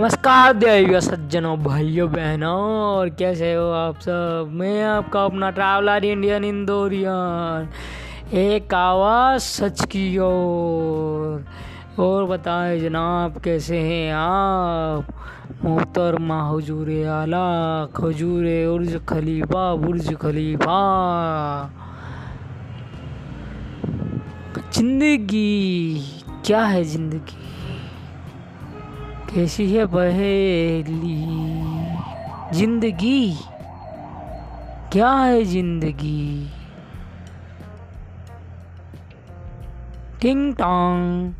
नमस्कार देवियों सज्जनों, भाइयों, बहनों, और कैसे हो आप सब? मैं आपका अपना ट्रैवलर इंडियन इंदौरियन एक आवाज़ सच की ओर। और बताएँ जनाब, कैसे हैं आप? मोहतरमा हजूर आला, खजूर उर्ज खलीफा, बुर्ज खलीफा। ज़िंदगी, क्या है ज़िंदगी? कैसी है बहेली? ज़िंदगी? क्या है ज़िंदगी? टिंग टोंग